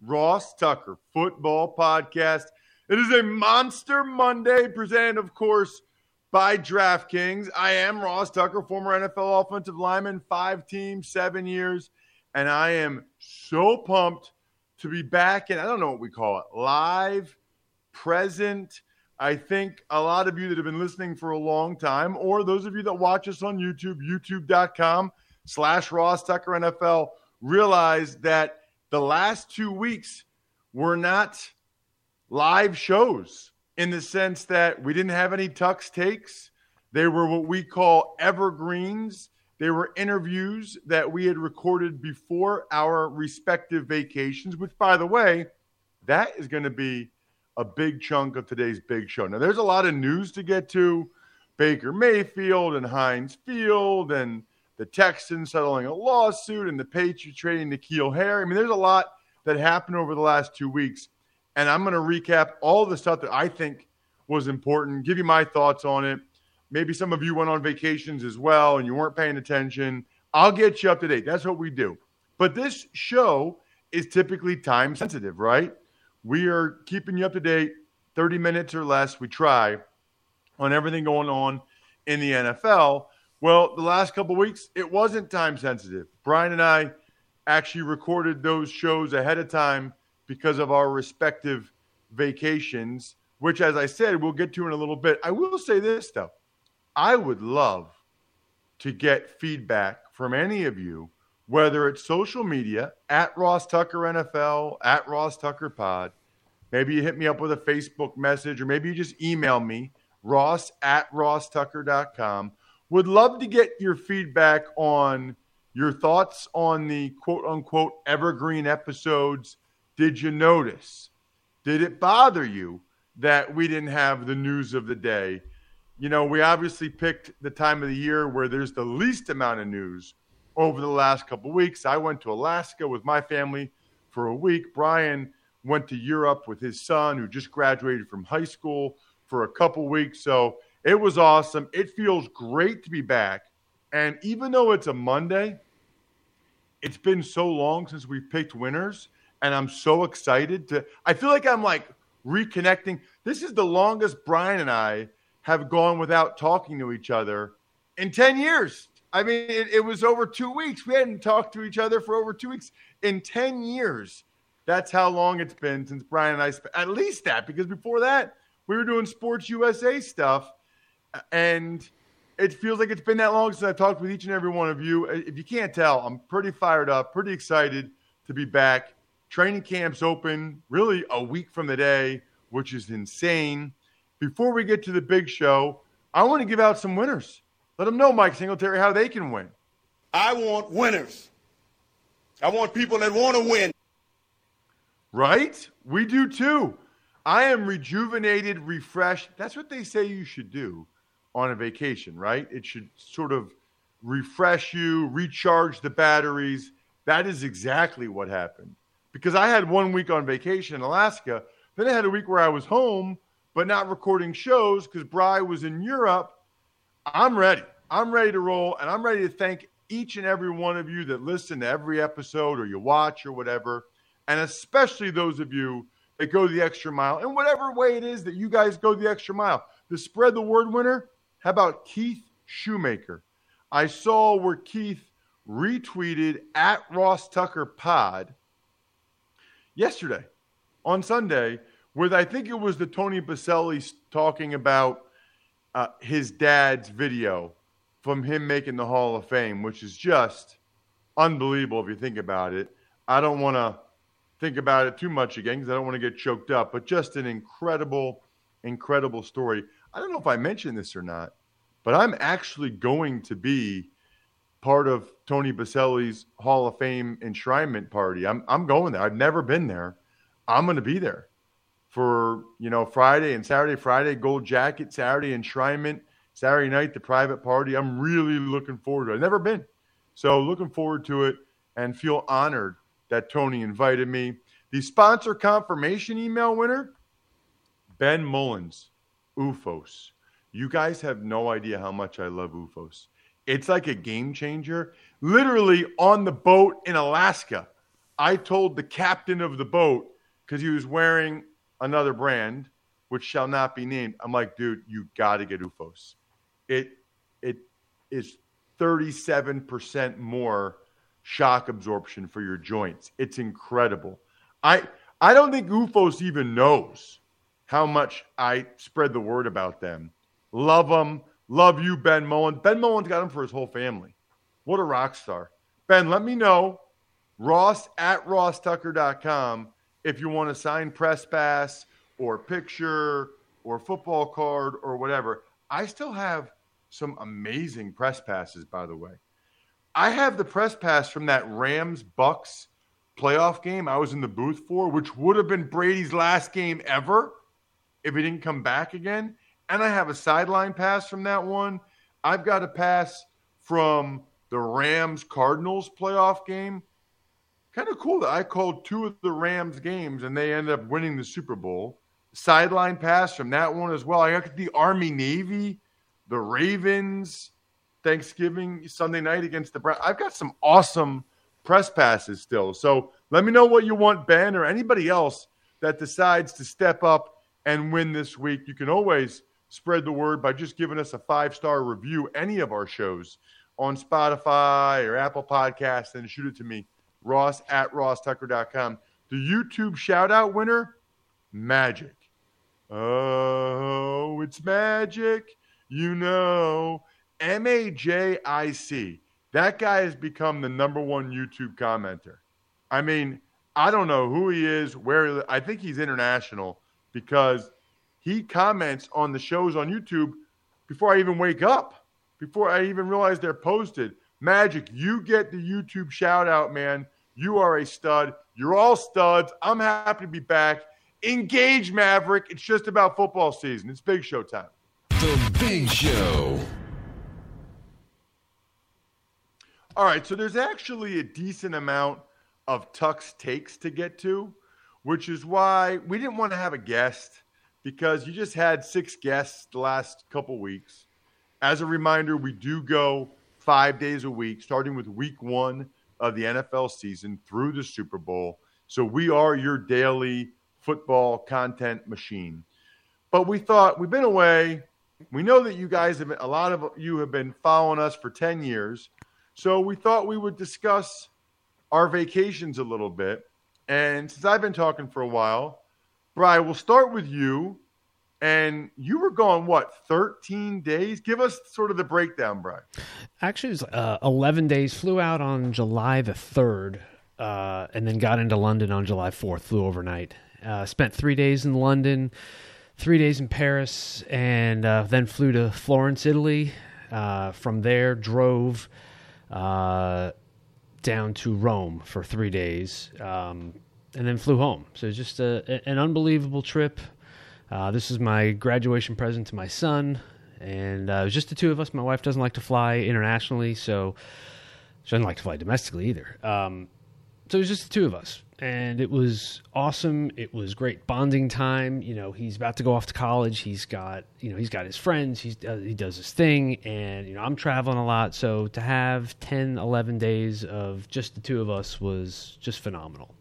Ross Tucker football podcast. It is a Monster Monday presented, of course, by DraftKings. I am Ross Tucker, former NFL offensive lineman, five teams, seven years, and I am so pumped to be back. And I don't know what we call it live, present. I think a lot of you that have been listening for a long time, or those of you that watch us on YouTube, youtube.com slash Ross Tucker NFL, realize that the last two weeks were not live shows in the sense that we didn't have any Tux takes. They were what we call evergreens. They were interviews that we had recorded before our respective vacations, which, by the way, that is going to be a big chunk of today's big show. Now, there's a lot of news to get to Baker Mayfield and Heinz Field and the Texans settling a lawsuit and the Patriots trading N'Keal Harry. I mean, there's a lot that happened over the last two weeks. And I'm going to recap all the stuff that I think was important, give you my thoughts on it. Maybe some of you went on vacations as well and you weren't paying attention. I'll get you up to date. That's what we do. But this show is typically time sensitive, right? We are keeping you up to date 30 minutes or less. We try on everything going on in the NFL. Well, the last couple weeks, it wasn't time sensitive. Brian and I actually recorded those shows ahead of time because of our respective vacations, which, as I said, we'll get to in a little bit. I will say this, though. I would love to get feedback from any of you, whether it's social media at Ross Tucker NFL, at Ross Tucker Pod. Maybe you hit me up with a Facebook message, or maybe you just email me, ross at rosstucker.com. Would love to get your feedback on your thoughts on the quote unquote evergreen episodes. Did you notice? Did it bother you that we didn't have the news of the day? You know, we obviously picked the time of the year where there's the least amount of news over the last couple weeks. I went to Alaska with my family for a week. Brian went to Europe with his son, who just graduated from high school, for a couple weeks. So it was awesome. It feels great to be back. And even though it's a Monday, it's been so long since we've picked winners. And I'm so excited to. I feel like I'm like reconnecting. This is the longest Brian and I have gone without talking to each other in 10 years. I mean, it, it, was over two weeks. We hadn't talked to each other for over two weeks. In 10 years, that's how long it's been since Brian and I spent at least that, because before that, we were doing Sports USA stuff. And it feels like it's been that long since I've talked with each and every one of you. Uh, if you can't tell, I'm pretty fired up, pretty excited to be back. Training camp's open really a week from the day, which is insane. Before we get to the big show, I want to give out some winners. Let them know, Mike Singletary, how they can win. I want winners. I want people that want to win. Right? We do too. I am rejuvenated, refreshed. That's what they say you should do on a vacation, right? It should sort of refresh you, recharge the batteries. That is exactly what happened. Because I had one week on vacation in Alaska, then I had a week where I was home but not recording shows because Bry was in Europe. I'm ready. I'm ready to roll, and I'm ready to thank each and every one of you that listen to every episode or you watch or whatever, and especially those of you that go the extra mile in whatever way it is that you guys go the extra mile. The spread the word winner, how about Keith Shoemaker? I saw where Keith retweeted at Ross Tucker Pod yesterday on Sunday with I think it was the Tony Boselli talking about uh, his dad's video from him making the Hall of Fame, which is just unbelievable if you think about it. I don't want to think about it too much again because I don't want to get choked up, but just an incredible, incredible story. I don't know if I mentioned this or not, but I'm actually going to be part of Tony Boselli's Hall of Fame enshrinement party. I'm I'm going there. I've never been there. I'm going to be there for you know Friday and Saturday. Friday gold jacket, Saturday enshrinement, Saturday night the private party. I'm really looking forward to it. I've never been, so looking forward to it and feel honored that Tony invited me. The sponsor confirmation email winner, Ben Mullins, OOFOS. You guys have no idea how much I love OOFOS. It's like a game changer. Literally on the boat in Alaska, I told the captain of the boat because he was wearing another brand, which shall not be named. I'm like, dude, you got to get OOFOS. It it is 37% more shock absorption for your joints. It's incredible. I I don't think OOFOS even knows how much I spread the word about them. Love them. Love you, Ben Mullen. Ben Mullen's got him for his whole family. What a rock star. Ben, let me know. Ross at rosstucker.com if you want to sign press pass or picture or football card or whatever. I still have some amazing press passes, by the way. I have the press pass from that Rams Bucks playoff game I was in the booth for, which would have been Brady's last game ever if he didn't come back again. And I have a sideline pass from that one. I've got a pass from the Rams Cardinals playoff game. Kind of cool that I called two of the Rams games and they ended up winning the Super Bowl. Sideline pass from that one as well. I got the Army Navy, the Ravens, Thanksgiving Sunday night against the Browns. I've got some awesome press passes still. So let me know what you want, Ben, or anybody else that decides to step up and win this week. You can always spread the word by just giving us a five star review, any of our shows on Spotify or Apple Podcasts, and shoot it to me, ross at rosstucker.com. The YouTube shout out winner, Magic. Oh, it's magic. You know, M A J I C. That guy has become the number one YouTube commenter. I mean, I don't know who he is, where I think he's international because he comments on the shows on YouTube before I even wake up, before I even realize they're posted. Magic, you get the YouTube shout out, man. You are a stud. You're all studs. I'm happy to be back. Engage, Maverick. It's just about football season. It's big show time. The Big Show. All right, so there's actually a decent amount of Tuck's takes to get to, which is why we didn't want to have a guest because you just had six guests the last couple weeks. As a reminder, we do go five days a week, starting with week one of the NFL season through the Super Bowl. So we are your daily football content machine. But we thought we've been away. We know that you guys have been, a lot of you have been following us for 10 years. So we thought we would discuss our vacations a little bit. And since I've been talking for a while, Bry, we'll start with you. And you were gone, what, 13 days? Give us sort of the breakdown, Bry. Actually, it was uh, 11 days. Flew out on July the 3rd uh, and then got into London on July 4th. Flew overnight. Uh, spent three days in London, three days in Paris, and uh, then flew to Florence, Italy. Uh, from there, drove uh, down to Rome for three days, um, and then flew home. So just a, an unbelievable trip. Uh, this is my graduation present to my son, and uh, it was just the two of us. My wife doesn't like to fly internationally, so she doesn't like to fly domestically either. Um, so it was just the two of us. and it was awesome. It was great bonding time. You know, he's about to go off to college. He's got, you know, he's got his friends. He's uh, he does his thing, and you know, I'm traveling a lot. So to have 10, 11 days of just the two of us was just phenomenal.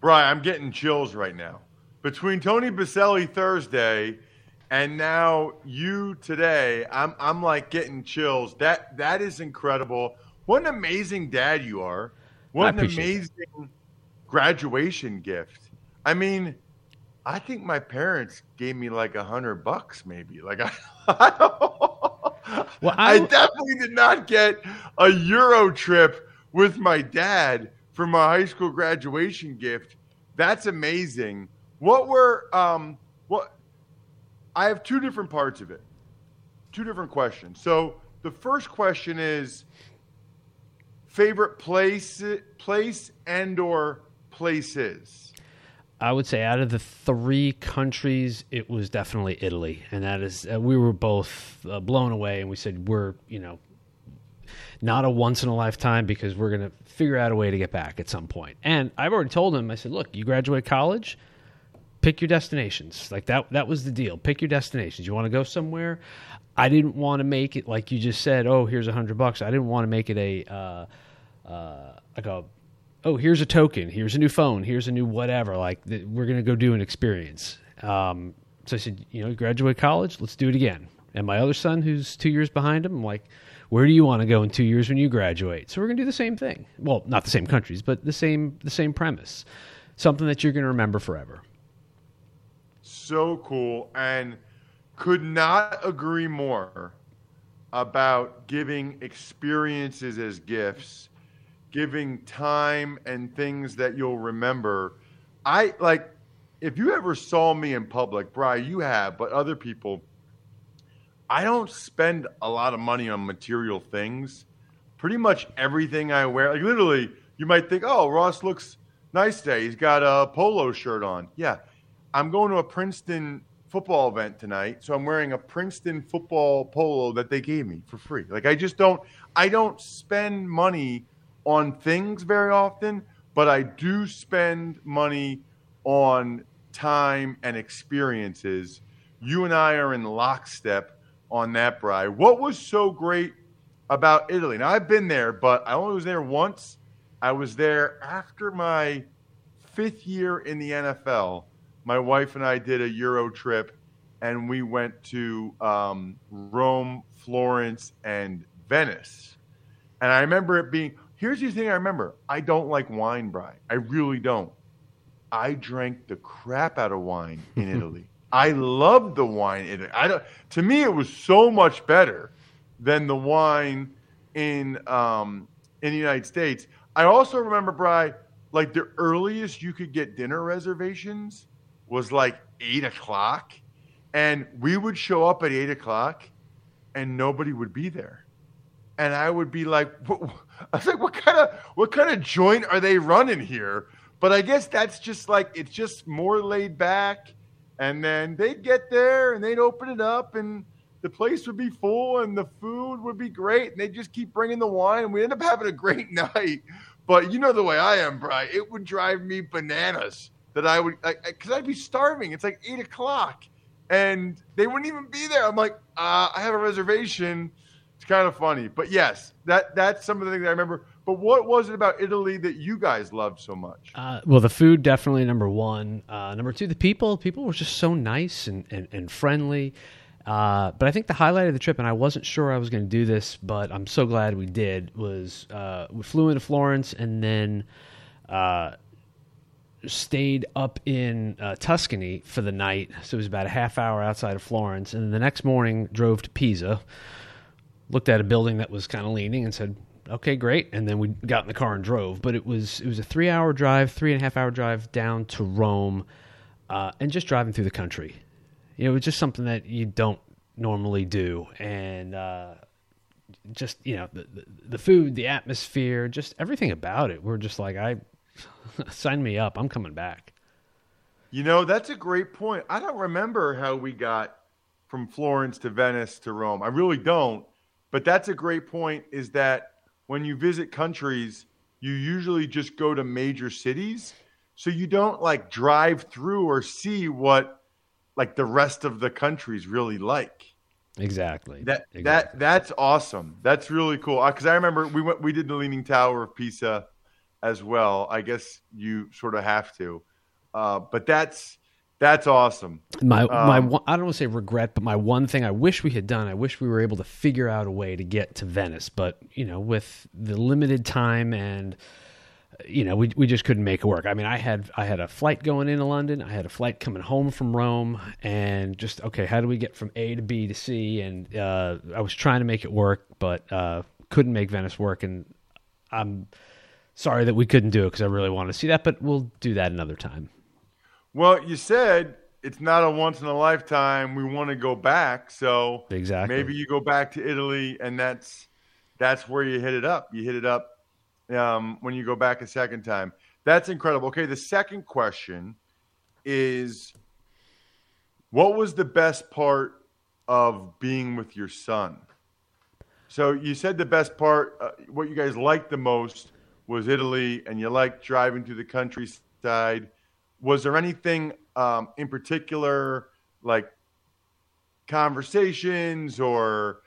Brian, I'm getting chills right now. Between Tony Boselli Thursday and now you today, I'm I'm like getting chills. That that is incredible. What an amazing dad you are. What an amazing graduation gift. I mean, I think my parents gave me like a hundred bucks, maybe. Like I, I, don't- Well, I I- definitely did not get a Euro trip with my dad for my high school graduation gift. That's amazing. What were um what I have two different parts of it. Two different questions. So the first question is favorite place place and or places. I would say out of the three countries, it was definitely Italy, and that is uh, we were both uh, blown away, and we said we're you know not a once in a lifetime because we're gonna figure out a way to get back at some point. And I've already told him, I said, look, you graduate college, pick your destinations. Like that that was the deal. Pick your destinations. You want to go somewhere. I didn't want to make it like you just said. Oh, here's a hundred bucks. I didn't want to make it a uh, uh, like a oh here's a token. Here's a new phone. Here's a new whatever. Like th- we're gonna go do an experience. Um, so I said, you know, graduate college. Let's do it again. And my other son, who's two years behind him, I'm like, where do you want to go in two years when you graduate? So we're gonna do the same thing. Well, not the same countries, but the same the same premise. Something that you're gonna remember forever. So cool and could not agree more about giving experiences as gifts, giving time and things that you'll remember. I like if you ever saw me in public, Bri, you have, but other people, I don't spend a lot of money on material things. Pretty much everything I wear, like literally, you might think, oh, Ross looks nice today. He's got a polo shirt on. Yeah. I'm going to a Princeton football event tonight, so I'm wearing a Princeton football polo that they gave me for free. Like I just don't I don't spend money on things very often, but I do spend money on time and experiences. You and I are in lockstep on that, Bri. What was so great about Italy? Now I've been there, but I only was there once. I was there after my fifth year in the NFL my wife and I did a Euro trip, and we went to um, Rome, Florence, and Venice. And I remember it being. Here's the thing I remember: I don't like wine, Brian. I really don't. I drank the crap out of wine in Italy. I loved the wine in Italy. I don't. To me, it was so much better than the wine in um, in the United States. I also remember, Bry, like the earliest you could get dinner reservations was like eight o'clock, and we would show up at eight o'clock, and nobody would be there, and I would be like, I was like, what kind of what kind of joint are they running here? But I guess that's just like it's just more laid back, and then they'd get there and they'd open it up and. The place would be full and the food would be great, and they'd just keep bringing the wine, and we end up having a great night. But you know the way I am, Bry. It would drive me bananas that I would, because I'd be starving. It's like eight o'clock, and they wouldn't even be there. I'm like, uh, I have a reservation. It's kind of funny, but yes, that that's some of the things I remember. But what was it about Italy that you guys loved so much? Uh, well, the food definitely number one. Uh, number two, the people. People were just so nice and, and, and friendly. Uh, but I think the highlight of the trip, and I wasn't sure I was going to do this, but I'm so glad we did, was uh, we flew into Florence and then uh, stayed up in uh, Tuscany for the night. So it was about a half hour outside of Florence. And then the next morning, drove to Pisa, looked at a building that was kind of leaning and said, okay, great. And then we got in the car and drove. But it was it was a three hour drive, three and a half hour drive down to Rome, uh, and just driving through the country. You know, it was just something that you don't normally do, and uh, just you know the, the the food, the atmosphere, just everything about it. We're just like, I sign me up. I'm coming back. You know, that's a great point. I don't remember how we got from Florence to Venice to Rome. I really don't. But that's a great point is that when you visit countries, you usually just go to major cities, so you don't like drive through or see what like the rest of the country's really like. Exactly. That exactly. that that's awesome. That's really cool. Because I remember we went we did the Leaning Tower of Pisa as well. I guess you sort of have to, uh, but that's that's awesome. My my Um, one, I don't want to say regret, but my one thing I wish we had done. I wish we were able to figure out a way to get to Venice, but you know, with the limited time and you know, we we just couldn't make it work. I mean, I had I had a flight going into London, I had a flight coming home from Rome, and just okay, how do we get from A to B to C? And uh, I was trying to make it work, but uh, couldn't make Venice work, and I'm sorry that we couldn't do it because I really want to see that, but we'll do that another time. Well, you said it's not a once in a lifetime. We want to go back, so Exactly. maybe you go back to Italy, and that's that's where you hit it up. You hit it up um, when you go back a second time. That's incredible. Okay, the second question is, what was the best part of being with your son? So you said the best part, uh, what you guys liked the most was Italy, and you liked driving through the countryside. Was there anything um, in particular, like conversations, or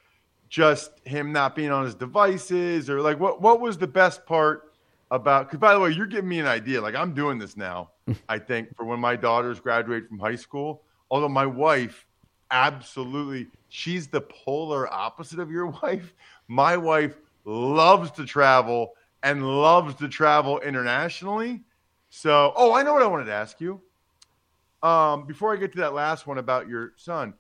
just him not being on his devices, or like what? What was the best part about? Because by the way, you're giving me an idea. Like I'm doing this now. I think for when my daughters graduate from high school. Although my wife absolutely she's the polar opposite of your wife my wife loves to travel and loves to travel internationally so oh i know what i wanted to ask you um, before i get to that last one about your son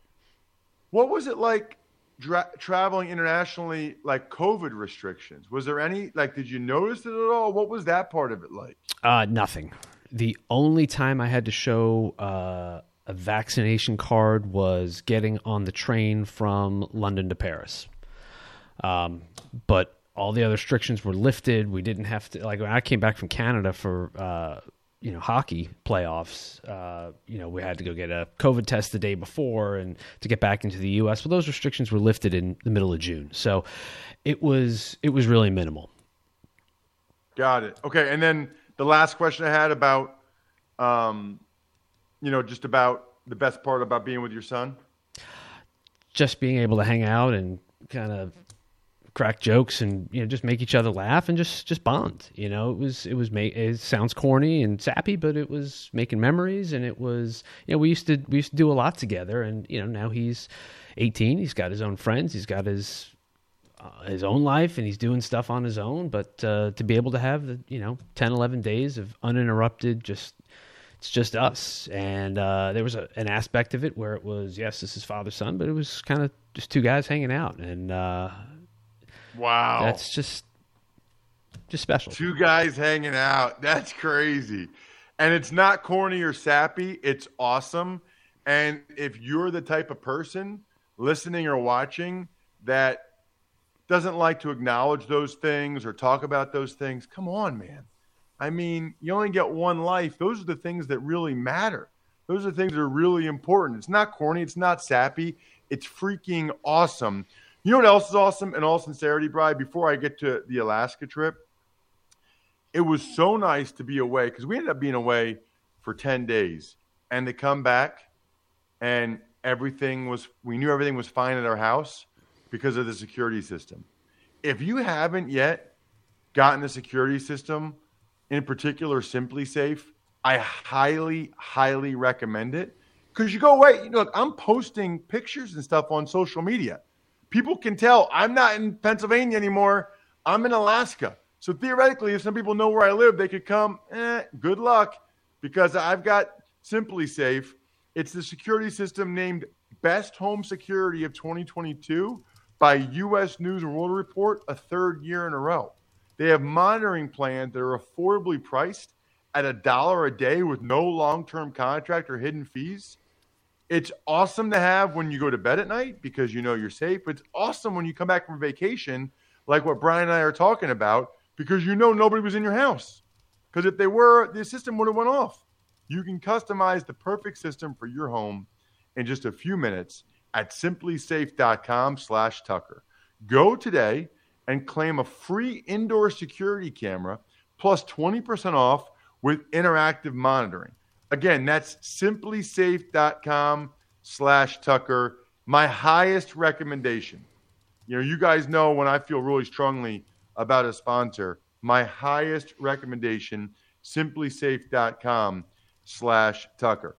what was it like dra- traveling internationally like covid restrictions was there any like did you notice it at all what was that part of it like Uh, nothing. The only time I had to show uh, a vaccination card was getting on the train from London to Paris. Um, but all the other restrictions were lifted. We didn't have to like when I came back from Canada for uh, you know hockey playoffs. Uh, you know we had to go get a COVID test the day before and to get back into the U.S. But those restrictions were lifted in the middle of June, so it was it was really minimal. Got it. Okay, and then the last question I had about, um, you know, just about the best part about being with your son. just being able to hang out and kind of crack jokes and you know just make each other laugh and just just bond you know? It was it was it sounds corny and sappy but it was making memories and it was you know we used to we used to do a lot together and you know now he's 18 he's got his own friends he's got his uh, his own life and he's doing stuff on his own but uh, to be able to have the you know 10 11 days of uninterrupted just it's just us. And uh, there was a, an aspect of it where it was yes this is father son but it was kind of just two guys hanging out and uh, Wow, that's just just special two guys hanging out. That's crazy, and it's not corny or sappy. It's awesome. And if you're the type of person listening or watching that doesn't like to acknowledge those things or talk about those things, come on, man. I mean, you only get one life. Those are the things that really matter. Those are the things that are really important. It's not corny. It's not sappy. It's freaking awesome. You know what else is awesome? In all sincerity, Bri, before I get to the Alaska trip, it was so nice to be away because we ended up being away for 10 days and to come back and everything was, we knew everything was fine at our house because of the security system. If you haven't yet gotten the security system, in particular, SimpliSafe, I highly, highly recommend it because you go away. You know, look, I'm posting pictures and stuff on social media. People can tell I'm not in Pennsylvania anymore. I'm in Alaska. So theoretically, if some people know where I live, they could come. Eh, good luck because I've got SimpliSafe. It's the security system named Best Home Security of 2022 by U.S. News and World Report, a third year in a row. They have monitoring plans that are affordably priced at a dollar a day with no long term contract or hidden fees. It's awesome to have when you go to bed at night because you know you're safe. It's awesome when you come back from vacation, like what Brian and I are talking about, because you know nobody was in your house. Because if they were, the system would have went off. You can customize the perfect system for your home in just a few minutes at simplisafe.com slash Tucker. Go today and claim a free indoor security camera plus 20% off with interactive monitoring. Again, that's simplisafe.com slash Tucker. My highest recommendation. You know, you guys know when I feel really strongly about a sponsor, my highest recommendation, simplisafe.com slash Tucker.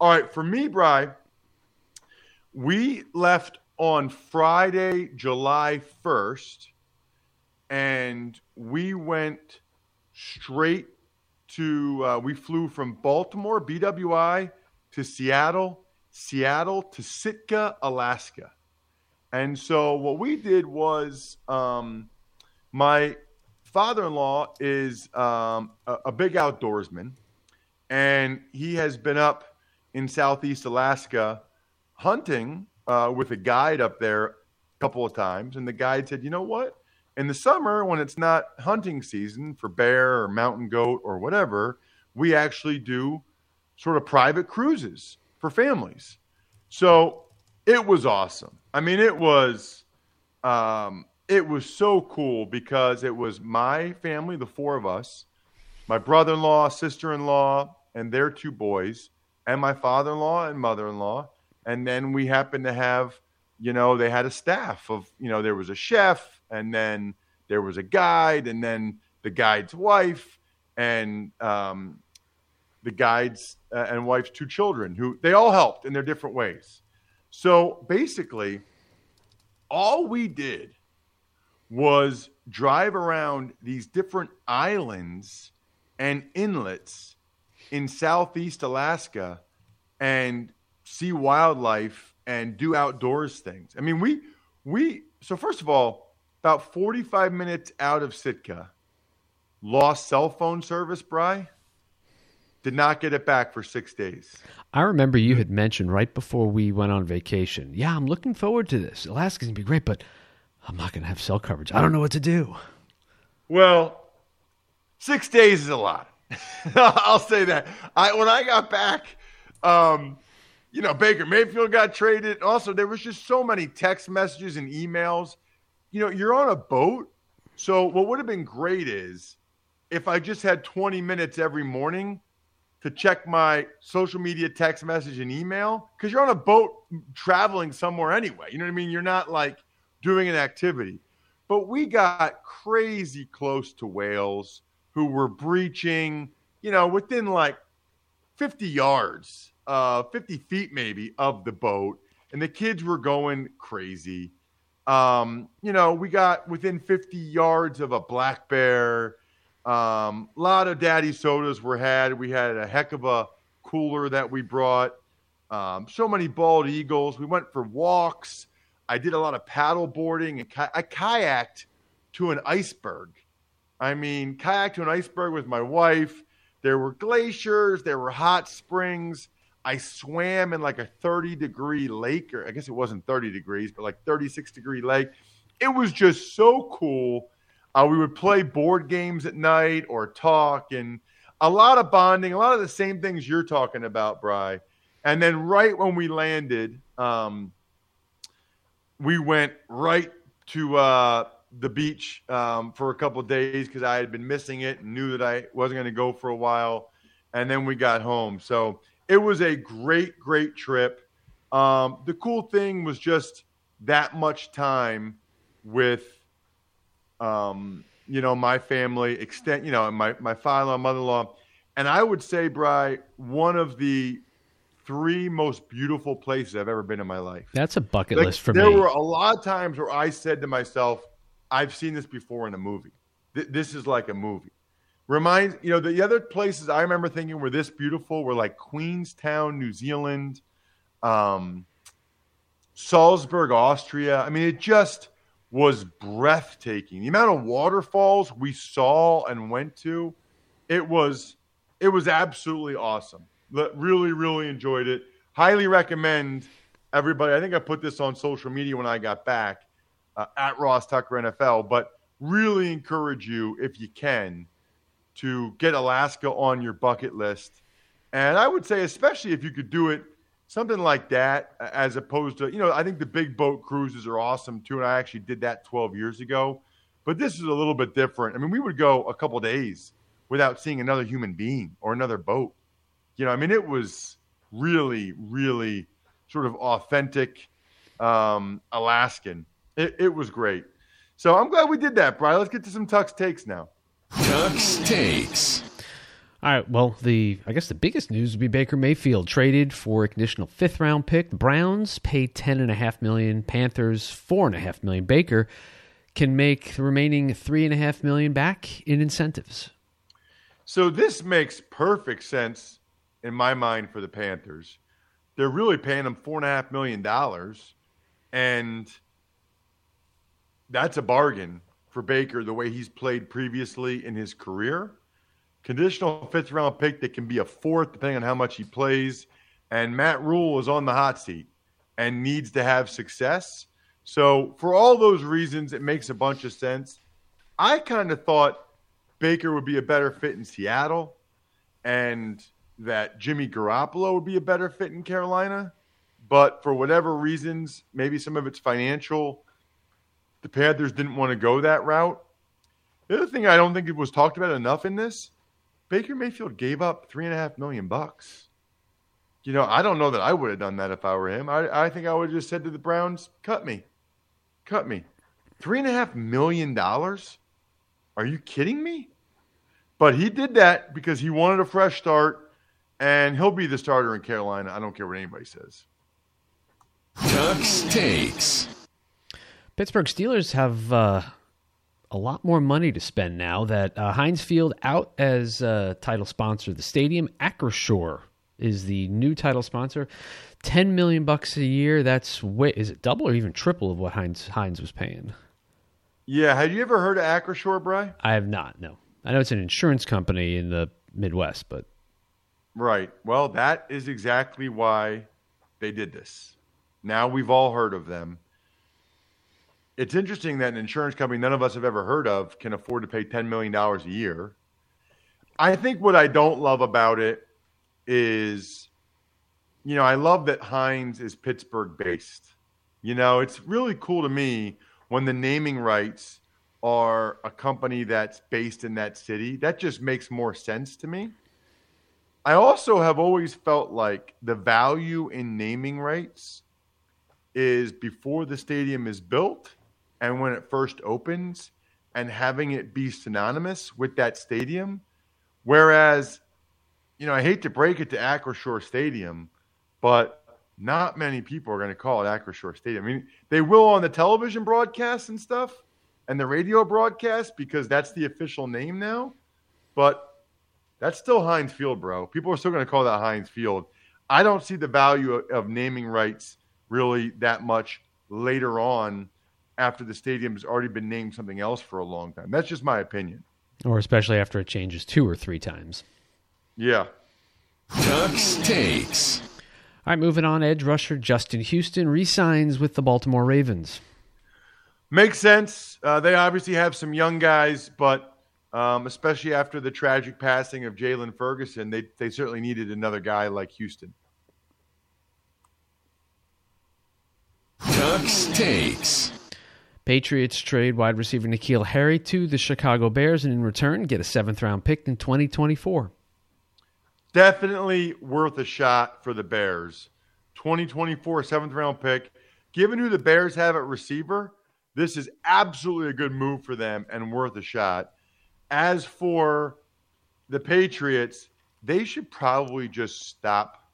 All right, for me, Bry, we left on Friday, July 1st, and we went straight to, uh, we flew from Baltimore, BWI, to Seattle, Seattle to Sitka, Alaska. And so what we did was um, my father in law is um, a, a big outdoorsman, and he has been up in Southeast Alaska hunting uh, with a guide up there a couple of times. And the guide said, you know what? In the summer, when it's not hunting season for bear or mountain goat or whatever, we actually do sort of private cruises for families. So it was awesome. I mean, it was um, it was so cool because it was my family, the four of us, my brother-in-law, sister-in-law, and their two boys and my father in law and mother in law. And then we happened to have, you know, they had a staff of, you know, there was a chef and then there was a guide and then the guide's wife and um, the guide's uh, and wife's two children who they all helped in their different ways. So basically, all we did was drive around these different islands and inlets in southeast Alaska and see wildlife and do outdoors things. I mean, we we so first of all, about 45 minutes out of Sitka, lost cell phone service, Bry. Did not get it back for six days. I remember you had mentioned right before we went on vacation. Yeah, I'm looking forward to this. Alaska's gonna be great, but I'm not gonna have cell coverage. I don't know what to do. Well, six days is a lot. I'll say that. I when I got back, um, you know, Baker Mayfield got traded. Also, there was just so many text messages and emails. You know, you're on a boat. So what would have been great is if I just had 20 minutes every morning to check my social media text message and email because you're on a boat traveling somewhere anyway. You know what I mean? You're not like doing an activity. But we got crazy close to whales who were breaching, you know, within like 50 yards, uh, 50 feet maybe of the boat. And the kids were going crazy. Um, you know, we got within 50 yards of a black bear. A um, lot of daddy sodas were had. We had a heck of a cooler that we brought. Um, so many bald eagles. We went for walks. I did a lot of paddle boarding and ki- I kayaked to an iceberg. I mean, kayak to an iceberg with my wife. There were glaciers, there were hot springs. I swam in like a 30 degree lake, or I guess it wasn't 30 degrees, but like 36 degree lake. It was just so cool. Uh, we would play board games at night or talk, and a lot of bonding, a lot of the same things you're talking about, Bry. And then right when we landed, um, we went right to uh, the beach um, for a couple days because I had been missing it and knew that I wasn't going to go for a while. And then we got home. So it was a great, great trip. Um, the cool thing was just that much time with, um, you know, my family, extent, you know, my, my father-in-law, mother-in-law. And I would say, Bry, one of the three most beautiful places I've ever been in my life. That's a bucket Like, list for there me. There were a lot of times where I said to myself, I've seen this before in a movie. Th- this is like a movie. Reminds you know the other places I remember thinking were this beautiful were like Queenstown, New Zealand, um, Salzburg, Austria. I mean, it just was breathtaking. The amount of waterfalls we saw and went to, it was it was absolutely awesome. Really, really enjoyed it. Highly recommend everybody. I think I put this on social media when I got back uh, at Ross Tucker NFL, but really encourage you if you can to get Alaska on your bucket list. And I would say, especially if you could do it something like that, as opposed to, you know, I think the big boat cruises are awesome too. And I actually did that 12 years ago. But this is a little bit different. I mean, we would go a couple days without seeing another human being or another boat. You know, I mean, it was really, really sort of authentic um, Alaskan. It, it was great. So I'm glad we did that, Brian. Let's get to some Tux takes now. Tux takes. All right. Well, the I guess the biggest news would be Baker Mayfield traded for a conditional fifth round pick. The Browns pay ten and a half million. Panthers four and a half million. Baker can make the remaining three and a half million back in incentives. So this makes perfect sense in my mind for the Panthers. They're really paying him four and a half million dollars, and that's a bargain for Baker the way he's played previously in his career. Conditional fifth round pick that can be a fourth depending on how much he plays. And Matt Rhule is on the hot seat and needs to have success. So for all those reasons, it makes a bunch of sense. I kind of thought Baker would be a better fit in Seattle and that Jimmy Garoppolo would be a better fit in Carolina. But for whatever reasons, maybe some of it's financial, the Panthers didn't want to go that route. The other thing I don't think it was talked about enough in this, Baker Mayfield gave up three and a half million bucks. You know, I don't know that I would have done that if I were him. I, I think I would have just said to the Browns, cut me. Cut me. Three and a half million dollars? Are you kidding me? But he did that because he wanted a fresh start, and he'll be the starter in Carolina. I don't care what anybody says. Tux takes. Pittsburgh Steelers have uh, a lot more money to spend now that uh, Heinz Field out as uh, title sponsor of the stadium. Acrisure is the new title sponsor. Ten million bucks a year. That's way is it double or even triple of what Heinz Heinz was paying? Yeah, have you ever heard of Acrisure, Bry? I have not. No, I know it's an insurance company in the Midwest, but Right. Well, that is exactly why they did this. Now we've all heard of them. It's interesting that an insurance company none of us have ever heard of can afford to pay $10 million a year. I think what I don't love about it is, you know, I love that Heinz is Pittsburgh based. You know, it's really cool to me when the naming rights are a company that's based in that city. That just makes more sense to me. I also have always felt like the value in naming rights is before the stadium is built and when it first opens and having it be synonymous with that stadium. Whereas, you know, I hate to break it to Acrisure Stadium, but not many people are going to call it Acrisure Stadium. I mean, they will on the television broadcast and stuff and the radio broadcast because that's the official name now. But that's still Heinz Field, bro. People are still going to call that Heinz Field. I don't see the value of, of naming rights really that much later on after the stadium has already been named something else for a long time. That's just my opinion. or especially after it changes two or three times. Yeah. Tux takes. All right, moving on. Edge rusher Justin Houston resigns with the Baltimore Ravens. Makes sense. Uh, they obviously have some young guys, but um, especially after the tragic passing of Jaylon Ferguson, they, they certainly needed another guy like Houston. Tux takes. Patriots trade wide receiver N'Keal Harry to the Chicago Bears and in return get a seventh round pick in 2024. Definitely worth a shot for the Bears. 2024 seventh round pick. Given who the Bears have at receiver, this is absolutely a good move for them and worth a shot. As for the Patriots, they should probably just stop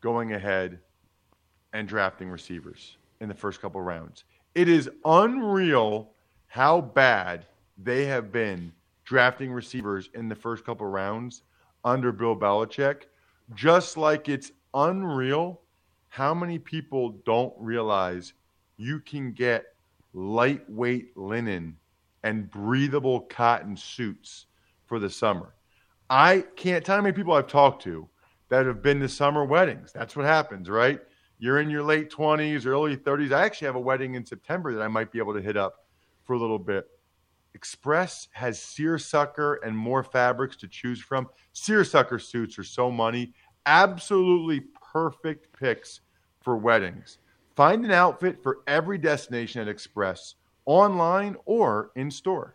going ahead and drafting receivers in the first couple rounds. It is unreal how bad they have been drafting receivers in the first couple rounds under Bill Belichick. Just like it's unreal how many people don't realize you can get lightweight linen and breathable cotton suits for the summer. I can't tell how many people I've talked to that have been to summer weddings. That's what happens, right? You're in your late 20s, early 30s. I actually have a wedding in September that I might be able to hit up for a little bit. Express has seersucker and more fabrics to choose from. Seersucker suits are so money. Absolutely perfect picks for weddings. Find an outfit for every destination at Express, online or in store.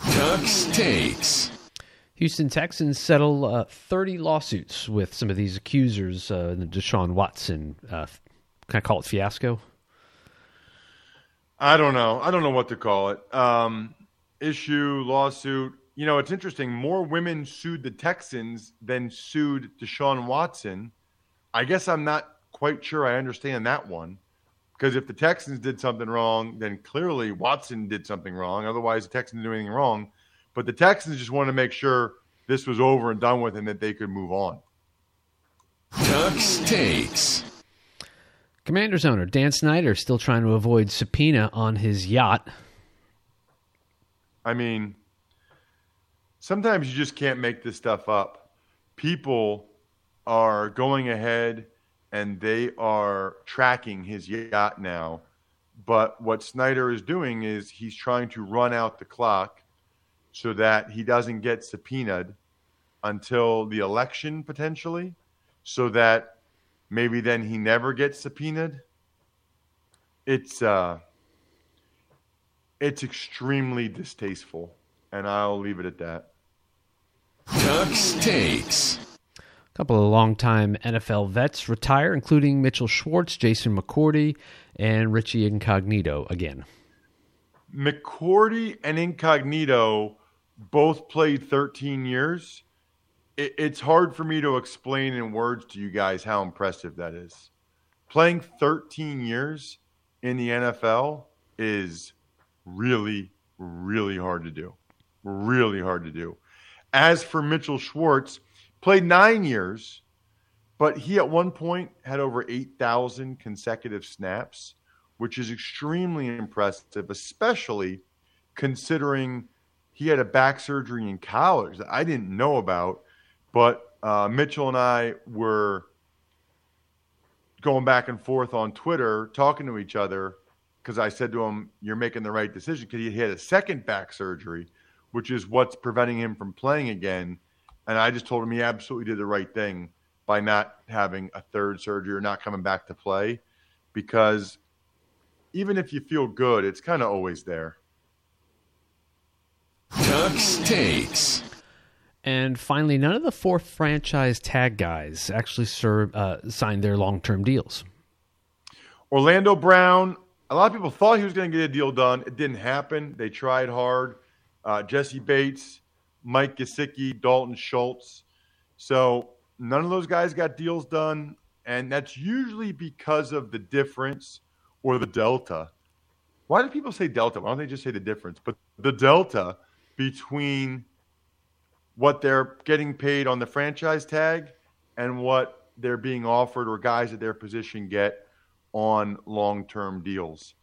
Tux takes. Houston Texans settle uh, 30 lawsuits with some of these accusers. Uh, the Deshaun Watson, uh, can I call it fiasco? I don't know. I don't know what to call it. Um, issue, lawsuit. You know, it's interesting. More women sued the Texans than sued Deshaun Watson. I guess I'm not quite sure I understand that one. Because if the Texans did something wrong, then clearly Watson did something wrong. Otherwise, the Texans didn't do anything wrong. But the Texans just wanted to make sure this was over and done with and that they could move on. Tux takes. Commanders owner Dan Snyder still trying to avoid subpoena on his yacht. I mean, sometimes you just can't make this stuff up. People are going ahead and they are tracking his yacht now. But what Snyder is doing is he's trying to run out the clock so that he doesn't get subpoenaed until the election potentially, so that maybe then he never gets subpoenaed. It's uh it's extremely distasteful, and I'll leave it at that. Tux takes. Couple of longtime NFL vets retire, including Mitchell Schwartz, Jason McCourty, and Richie Incognito again. McCourty and Incognito both played 13 years. It, it's hard for me to explain in words to you guys how impressive that is. Playing 13 years in the NFL is really, really hard to do. Really hard to do. As for Mitchell Schwartz, played nine years, but he at one point had over 8,000 consecutive snaps, which is extremely impressive, especially considering he had a back surgery in college that I didn't know about. But uh, Mitchell and I were going back and forth on Twitter, talking to each other, because I said to him, You're making the right decision because he had a second back surgery, which is what's preventing him from playing again. And I just told him he absolutely did the right thing by not having a third surgery or not coming back to play because even if you feel good, it's kind of always there. Tux takes. And finally, none of the four franchise tag guys actually serve, uh, signed their long term deals. Orlando Brown, a lot of people thought he was going to get a deal done. It didn't happen. They tried hard. Uh, Jessie Bates, Mike Gesicki, Dalton Schultz. So none of those guys got deals done. And that's usually because of the difference or the delta. Why do people say delta? Why don't they just say the difference? But the delta between what they're getting paid on the franchise tag and what they're being offered or guys at their position get on long term deals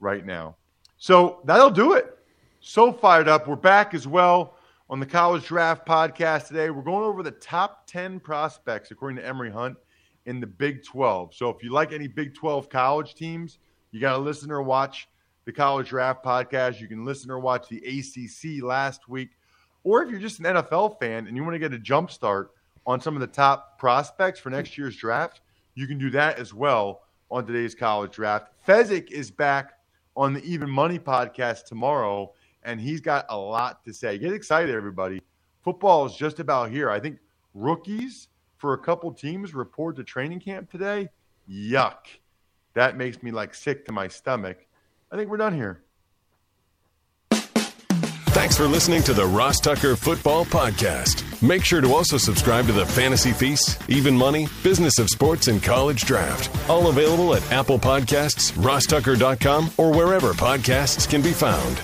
right now. So that'll do it. So fired up. We're back as well on the College Draft Podcast today. We're going over the top 10 prospects, according to Emory Hunt, in the Big 12. So if you like any Big 12 college teams, you got to listen or watch the College Draft Podcast. You can listen or watch the ACC last week. Or if you're just an NFL fan and you want to get a jump start on some of the top prospects for next year's draft, you can do that as well on today's college draft. Fezzik is back on the Even Money podcast tomorrow, and he's got a lot to say. Get excited, everybody. Football is just about here. I think rookies for a couple teams report to training camp today. Yuck. That makes me like sick to my stomach I think we're done here. Thanks for listening to the Ross Tucker Football Podcast. Make sure to also subscribe to the Fantasy Feast, Even Money, Business of Sports, and College Draft. All available at Apple Podcasts, rosstucker.com, or wherever podcasts can be found.